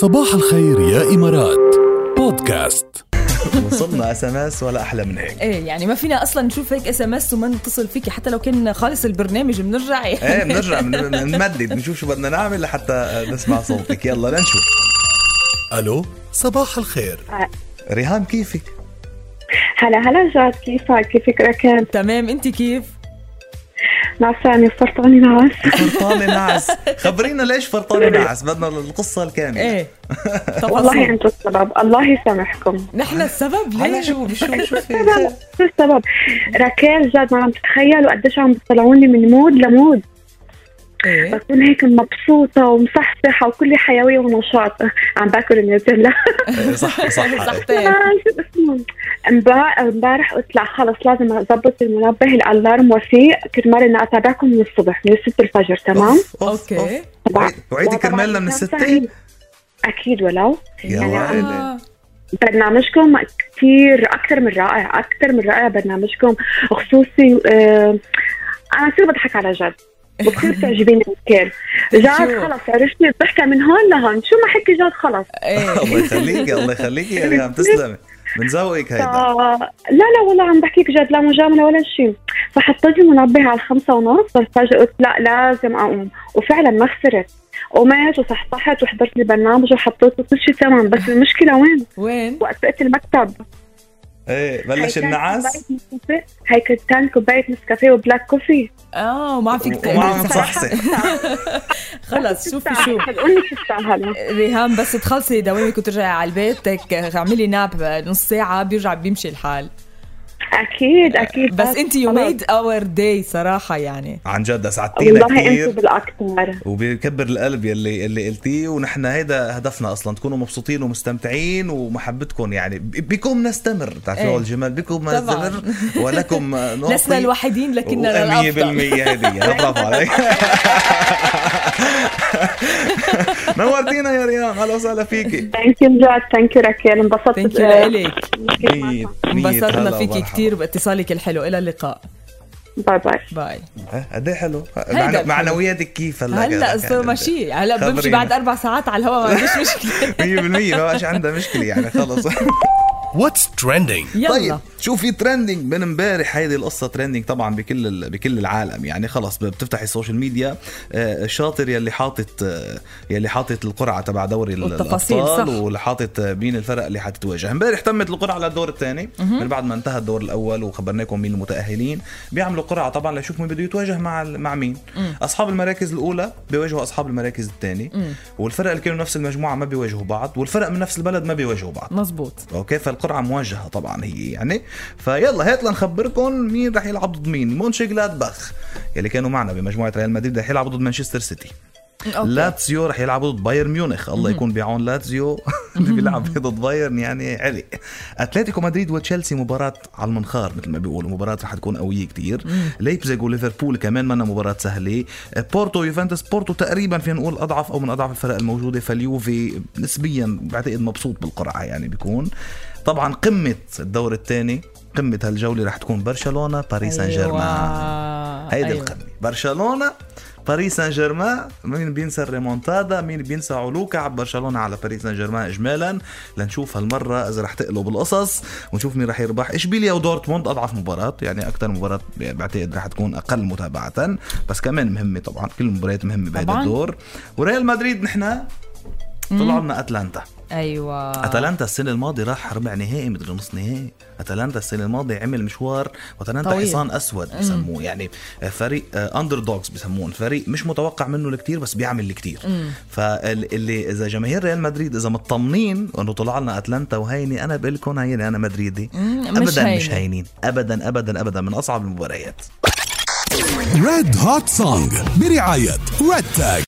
صباح الخير يا إمارات. بودكاست. وصلنا SMS ولا أحلى من هيك. إيه يعني ما فينا أصلا نشوف هيك SMS وما نتصل فيكي حتى لو كان خالص البرنامج بنرجع. إيه بنرجع بن- بنمدد نشوف شو بدنا نعمل لحتى نسمع صوتك. يلا لنشوف ألو صباح الخير. ريهام كيفك؟ هلا هلا جاد كيفك؟ كيفك ركان؟ تمام أنت كيف؟ نعساني فرطاني نعس فرطانة نعس خبرينا ليش فرطانة نعس بدنا القصة الكاملة. إيه. والله أنتم السبب. الله يسامحكم. نحن السبب ليه؟ شو شو شو في؟ شو السبب؟ راكيل جاد ما عم تتخيلوا قديش عم بيطلعوني من mood ل mood. إيه. بكون هيك مبسوطة ومصحصحة وكلي حيوية ونشاط عم باكل النيوتيلا إيه، صح صح. صحتين شو اسمه؟ امبارح قلت لا خلص لازم أظبط المنبه ال alarm وفيق كرمال إني أتابعكم من الصبح من 6 الفجر تمام؟ أوف، أوف، أوكي وعيدي كرمالنا من الستة؟ أكيد ولو. يا يعني. برنامجكم كثير أكثر من رائع أكثر من رائع برنامجكم خصوصي آه أنا كثير بضحك على جد؟ وكثير تعجبيني الكل جاد؟ خلص عرفتي؟ الضحكة من هون لهون. شو ما حكي جاد خلص. إيه. الله يخليكي الله يخليكي يا ريهام. تسلمي. من ذوقك. هيدا. لا لا والله عم بحكيك جد لا مجاملة ولا شيء فحطيت المنبه على الخمسة ونص بس فجأة قلت لا لازم أقوم. وفعلا ما خسرت. قمت وصحصحت وحضرت البرنامج وحطيته كل شيء تمام. بس المشكلة وين؟ وين؟ وقت المكتب. إيه بلش النعاس. هي كتان كوبايه نسكافيه وبلاك كوفي. آه وما فيك وما عم تقلي تصحصح خلص شوفي شو ريهام بس تخلصي دوامك وترجعي على البيت. هيك اعملي ناب نص ساعة بيرجع بيمشي الحال. أكيد أكيد. بس انت you. made our day صراحة يعني. عن جد أسعدتينا والله أنتم كثير بالأكثر. وبيكبر القلب يلي اللي قلتيه ونحن هيدا هدفنا أصلا تكونوا مبسوطين ومستمتعين ومحبتكم يعني. بكم نستمر؟ بتعرفوا إيه. الجمال؟ بكم. نستمر؟ ولكم نعطي لسنا الوحيدين لكننا 100% الأفضل. هدية برافو عليك. نورتينا يا ريهام أهلا وسهلا فيكي. thank you جاد thank you راكيل انبسطت thank you آه، لك انبسطنا فيكي ومرحبا. كثير باتصالك الحلو. إلى اللقاء. bye bye. bye. قد إيه حلو. معنوياتك كيف هلا هلا ماشي. هلا بمشي. بعد أربع ساعات على الهواء ما عنديش مشكلة. 100% ما بقاش عندها مشكلة يعني خلص. What's trending طيب شو في trending من امبارح هيدي القصة trending طبعا بكل بكل العالم. يعني خلص بتفتحي ال social media الشاطر يلي حاطط آه، يلي حاطط القرعة تبع دوري الأبطال. واللي حاطط آه، مين الفرق اللي حتتواجه. امبارح تمت القرعة للدور الثاني من بعد ما انتهى الدور الأول وخبرناكم مين المتأهلين. بيعملوا قرعة طبعا ليشوف مين بده يتواجه مع مع مين. أصحاب المراكز الأولى بيواجهوا أصحاب المراكز الثانية والفرق اللي كانوا نفس المجموعة ما بيواجهوا بعض والفرق من نفس البلد ما بيواجهوا بعض. مزبوط okay فالقرعه موجهه طبعا هي يعني. فيلا هات لنخبركم مين رح يلعب ضد مين. مونشنجلادباخ يلي كانوا معنا بمجموعة ريال مدريد رح يلعبوا ضد مانشستر سيتي. okay. لاتسيو رح يلعبوا ضد بايرن ميونخ. الله يكون بعون لاتسيو. اللي بيلعب ضد بايرن يعني علق أتلتيكو مدريد وتشيلسي مباراة على المنخار مثل ما بيقولوا. مباراة رح تكون قوية كتير. ليبزيغ وليفربول كمان منا مباراة سهلة. بورتو يوفنتوس. بورتو تقريبا فينا نقول أضعف أو من أضعف الفرق الموجودة. فاليوفي نسبيا بعتقد مبسوط بالقرعة يعني بيكون. طبعا قمة الدور الثاني. قمة هالجولة رح تكون برشلونة باريس سان جيرمان. أيوة. هيدي أيوة. القمة. برشلونة باريس سان جيرمان مين بينسى الريمونتادا مين بينسى علوكة على برشلونة على باريس سان جيرمان اجمالا. لنشوف هالمرة إذا رح تقلب القصص ونشوف مين رح يربح. إشبيليا ودورتموند أضعف مباراة يعني أكثر مباراة بعتقد رح تكون أقل متابعة. بس كمان مهمة طبعا كل المباريات مهمة بهذا. الدور. وريال مدريد نحن طلعوا لنا أتلانتا. أيوه. أتلانتا السنة الماضية راح ربع نهائي مدري نص نهائي. أتلانتا السنة الماضية عمل مشوار وأتلانتا طويل. حصان أسود بسموه. يعني فريق underdogs بسموه. فريق مش متوقع منه الكثير بس بيعمل الكثير فاللي إذا جماهير ريال مدريد إذا مطمنين إنه طلع لنا أتلانتا وهيني أنا بقول لكم هيني أنا مدريدي. مم، مش ابدا هينة. مش هينين. ابدا ابدا ابدا من أصعب المباريات. Red Hot Song برعاية RedTag